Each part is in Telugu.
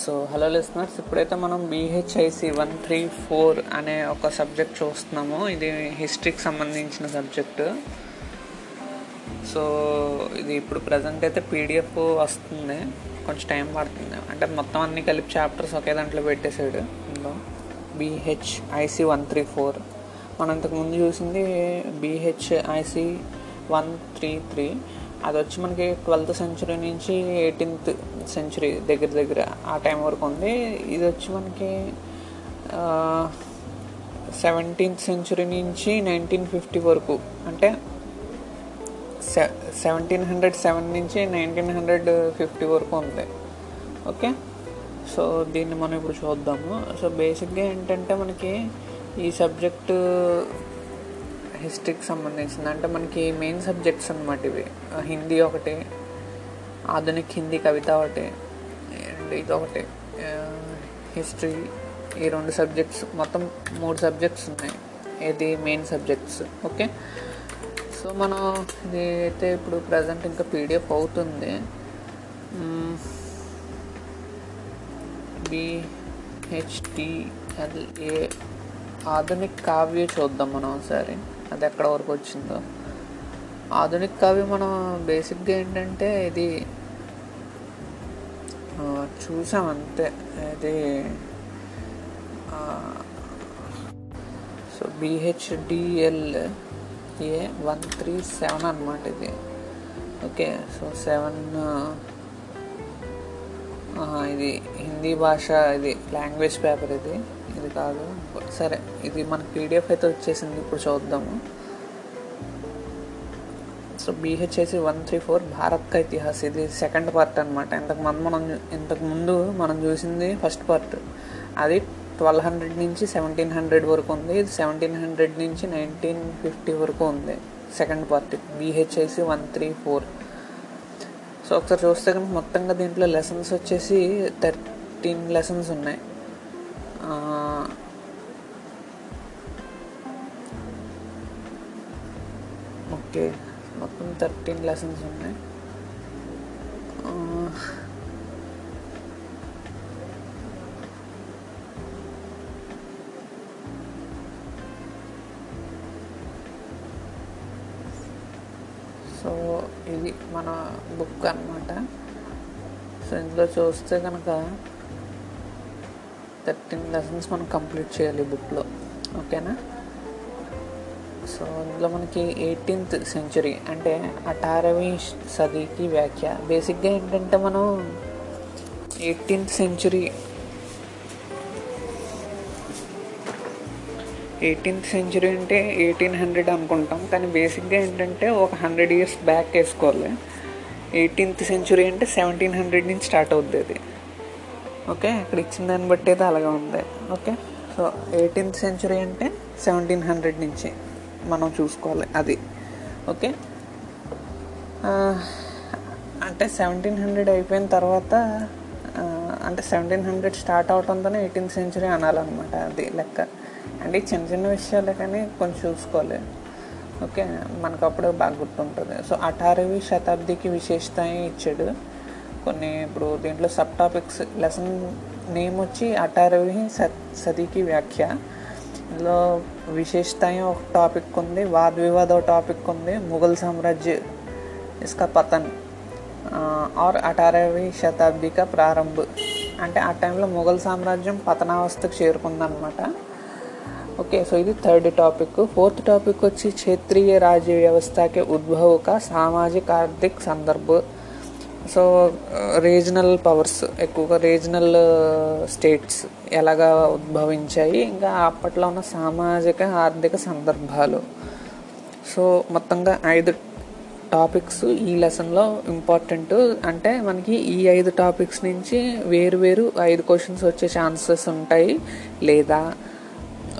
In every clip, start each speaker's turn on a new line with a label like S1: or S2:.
S1: సో హలో లిస్నర్స్ ఇప్పుడైతే మనం బీహెచ్ఐసి వన్ త్రీ ఫోర్ అనే ఒక సబ్జెక్ట్ చూస్తున్నాము. ఇది హిస్టరీకి సంబంధించిన సబ్జెక్టు సో ఇది ఇప్పుడు ప్రజెంట్ అయితే పీడిఎఫ్ వస్తుంది. కొంచెం టైం పడుతుంది. అంటే మొత్తం అన్ని కలిపి చాప్టర్స్ ఒకే దాంట్లో పెట్టేశాడు. ఇందులో బీహెచ్ఐసి వన్ త్రీ ఫోర్ మనం ఇంతకుముందు చూసింది బీహెచ్ఐసి వన్ త్రీ త్రీ అది వచ్చి మనకి ట్వెల్త్ సెంచురీ నుంచి ఎయిటీన్త్ సెంచురీ దగ్గర దగ్గర ఆ టైం వరకు ఉంది. ఇది వచ్చి మనకి సెవెంటీన్త్ సెంచురీ నుంచి నైన్టీన్ ఫిఫ్టీ వరకు. అంటే సెవెంటీన్ హండ్రెడ్ సెవెన్ నుంచి నైన్టీన్ హండ్రెడ్ ఫిఫ్టీ వరకు ఉంది. ఓకే? సో దీన్ని మనం ఇప్పుడు చూద్దాము. సో బేసిక్గా ఏంటంటే మనకి ఈ సబ్జెక్టు హిస్టరీకి సంబంధించింది. అంటే మనకి మెయిన్ సబ్జెక్ట్స్ అనమాట ఇవి. హిందీ ఒకటి ఆధునిక్ హిందీ కవిత ఒకటి అండ్ ఇది ఒకటి. హిస్టరీ ఈ రెండు సబ్జెక్ట్స్ మొత్తం మూడు సబ్జెక్ట్స్ ఉన్నాయి. ఇది మెయిన్ సబ్జెక్ట్స్ ఓకే? సో మనం ఇది అయితే ఇప్పుడు ప్రజెంట్ ఇంకా పీడిఎఫ్ అవుతుంది. బిహెచ్టిఎల్ఏ ఆధునిక్ కావ్య చూద్దాం మనం ఒకసారి. అది ఎక్కడ వరకు వచ్చిందో. ఆధునిక కావ్యం మనం బేసిక్గా ఏంటంటే ఇది చూసాం అంతే. ఇది so BHDL A one three seven అనమాట ఇది. ఓకే సో సెవెన్ ఇది హిందీ భాష ఇది లాంగ్వేజ్ పేపర్ ఇది. ఇది కాదు. సరే ఇది మన పీడిఎఫ్ అయితే వచ్చేసింది. ఇప్పుడు చూద్దాము. So BHAC one three four Bharat కా ఇతిహాస్. ఇది సెకండ్ పార్ట్ అనమాట ఇంతకు ముందు మనం ఇంతకు ముందు మనం చూసింది ఫస్ట్ పార్ట్ అది ట్వెల్వ్ హండ్రెడ్ నుంచి సెవెంటీన్ హండ్రెడ్ వరకు ఉంది. ఇది సెవెంటీన్ హండ్రెడ్ నుంచి నైన్టీన్ ఫిఫ్టీ వరకు ఉంది. Second part BHIC one three four. So ఒకసారి చూస్తే కనుక మొత్తంగా దీంట్లో లెసన్స్ వచ్చేసి థర్టీన్ లెసన్స్ ఉన్నాయి. ఓకే. మొత్తం థర్టీన్ లెసన్స్ ఉన్నాయి. సో ఇది మన బుక్ అనమాట సో ఇందులో చూస్తే కనుక థర్టీన్ లెసన్స్ మనం కంప్లీట్ చేయాలి బుక్లో. ఓకేనా? సో ఇందులో మనకి ఎయిటీన్త్ సెంచురీ అంటే అఠారవీ సదీకి వ్యాఖ్య. బేసిక్గా ఏంటంటే మనం ఎయిటీన్త్ సెంచురీ ఎయిటీన్త్ సెంచురీ అంటే ఎయిటీన్ హండ్రెడ్ అనుకుంటాం. కానీ బేసిక్గా ఏంటంటే ఒక హండ్రెడ్ ఇయర్స్ బ్యాక్ వేసుకోవాలి. ఎయిటీన్త్ సెంచురీ అంటే సెవెంటీన్ హండ్రెడ్ నుంచి స్టార్ట్ అవుద్ది అది. ఓకే? ఇక్కడ ఇచ్చిన దాన్ని బట్టి అయితే అలాగే ఉంది. ఓకే? సో ఎయిటీన్త్ సెంచురీ అంటే సెవెంటీన్ హండ్రెడ్ నుంచి మనం చూసుకోవాలి అది. ఓకే? అంటే సెవెంటీన్ హండ్రెడ్ అయిపోయిన తర్వాత అంటే సెవెంటీన్ హండ్రెడ్ స్టార్ట్ అవడంతోనే ఎయిటీన్త్ సెంచురీ అనాలన్నమాట అది లెక్క. అంటే చిన్న చిన్న విషయాలే కానీ కొంచెం చూసుకోవాలి. ఓకే? మనకు అప్పుడు బాగా గుర్తుంటుంది. సో అఠారవి శతాబ్దికి విశేషత ఇచ్చాడు? కొన్ని ఇప్పుడు దీంట్లో సబ్ టాపిక్స్ లెసన్ నేమ్ వచ్చి అఠారవి సతీకి వ్యాఖ్య. ఇందులో విశేషత ఒక టాపిక్ ఉంది వాద్ వివాద్ ఒక టాపిక్ ఉంది ముఘల్ సామ్రాజ్య ఇస్కా పతన్ ఆర్ అటారవి శతాబ్దిక ప్రారంభ. అంటే ఆ టైంలో ముఘల్ సామ్రాజ్యం పతనావస్థకు చేరుకుందనమాట ఓకే సో ఇది థర్డ్ టాపిక్. ఫోర్త్ టాపిక్ వచ్చి క్షేత్రీయ రాజ్య వ్యవస్థకి ఉద్భవక సామాజిక ఆర్థిక సందర్భ. సో రీజనల్ పవర్స్ ఎక్కువగా రీజనల్ స్టేట్స్ ఎలాగా ఉద్భవించాయి ఇంకా అప్పట్లో ఉన్న సామాజిక ఆర్థిక సందర్భాలు. సో మొత్తంగా ఐదు టాపిక్స్ ఈ లెసన్లో ఇంపార్టెంట్ అంటే మనకి ఈ ఐదు టాపిక్స్ నుంచి వేరు వేరు ఐదు క్వశ్చన్స్ వచ్చే ఛాన్సెస్ ఉంటాయి లేదా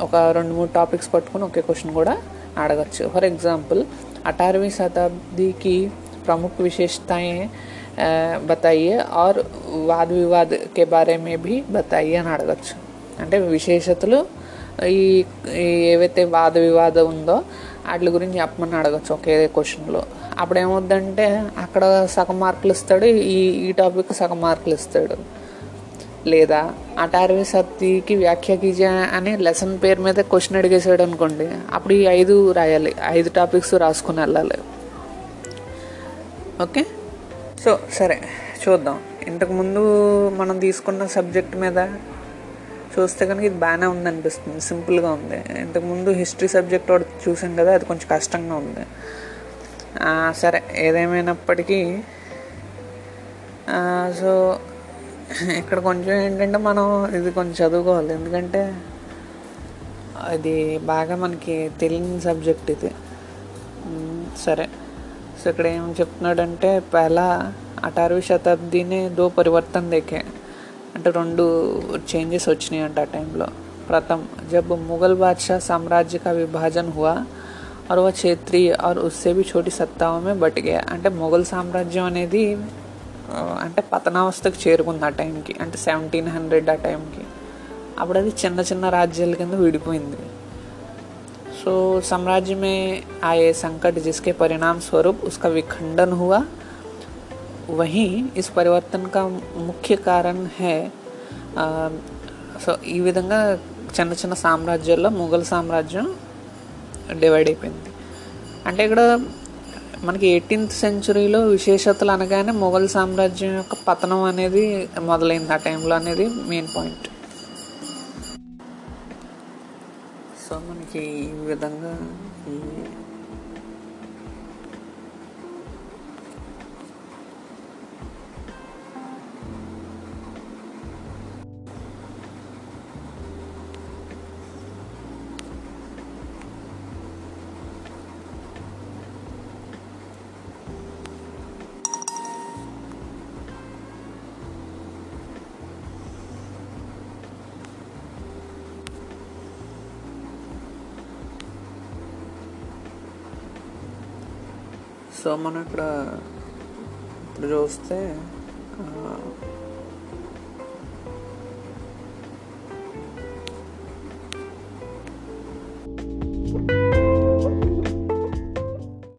S1: ఒక రెండు మూడు టాపిక్స్ పట్టుకుని ఒకే క్వశ్చన్ కూడా అడగచ్చు. ఫర్ ఎగ్జాంపుల్ అఠారవీ శతాబ్దికి ప్రముఖ విశేషతాएं बताइए और वाद विवाद के बारे में भी बताइए అని అడగచ్చు అంటే విశేషతలు ఈ ఏవైతే వాద వివాదం ఉందో వాటి గురించి చెప్పమని అడగచ్చు ఒకే క్వశ్చన్లో అప్పుడు ఏమవుద్దంటే అక్కడ సగం మార్కులు ఇస్తాడు ఈ ఈ టాపిక్ సగం మార్కులు ఇస్తాడు లేదా అటారవి సత్తికి వ్యాఖ్య కీజియా అనే లెసన్ పేరు మీద క్వశ్చన్ అడిగేసాడు అనుకోండి అప్పుడు ఈ ఐదు రాయాలి ఐదు టాపిక్స్ రాసుకుని వెళ్ళాలి ఓకే సో సరే చూద్దాం. ఇంతకుముందు మనం తీసుకున్న సబ్జెక్ట్ మీద చూస్తే కనుక ఇది బాగానే ఉంది అనిపిస్తుంది సింపుల్గా ఉంది. ఇంతకుముందు హిస్టరీ సబ్జెక్ట్ ఒకటి చూసాం కదా అది కొంచెం కష్టంగా ఉంది. సరే ఏదేమైనప్పటికీ సో ఇక్కడ కొంచెం ఏంటంటే మనం ఇది కొంచెం చదువుకోవాలి. ఎందుకంటే అది బాగా మనకి తెలియని సబ్జెక్ట్ ఇది. సరే. సో ఇక్కడ ఏం చెప్తున్నాడంటే పేలా అటారవ శతాబ్దినే దో పరివర్తన దేఖే. అంటే రెండు చేంజెస్ వచ్చినాయి అంట ఆ టైంలో ప్రథమ్ జబ్ మొఘల్ బాద్షా సామ్రాజ్య కా విభాజన్ హువా ఆర్ వా క్షేత్రి ఆర్ उससे भी छोटी సత్తావో అంటే మొఘల్ సామ్రాజ్యం అనేది అంటే పతనావస్థకు చేరుకుంది ఆ టైంకి అంటే సెవెంటీన్ హండ్రెడ్ ఆ టైంకి అప్పుడు అది చిన్న చిన్న రాజ్యాల కింద విడిపోయింది. सो साम्राज्य में आए संकट जिसके परिणाम स्वरूप उसका विखंडन हुआ वहीं इस परिवर्तन का ముఖ్య కారణం है ఆ, సో ఈ విధంగా చిన్న చిన్న సామ్రాజ్యాల్లో ముఘల్ సామ్రాజ్యం డివైడ్ అయిపోయింది అంటే ఇక్కడ మనకి ఎయిటీన్త్ సెంచురీలో విశేషతలు అనగానే మొఘల్ సామ్రాజ్యం యొక్క పతనం అనేది మొదలైంది ఆ టైంలో అనేది మెయిన్ పాయింట్ సో మనకి ఈ విధంగా ఈ సో మనం ఇక్కడ ఇప్పుడు చూస్తే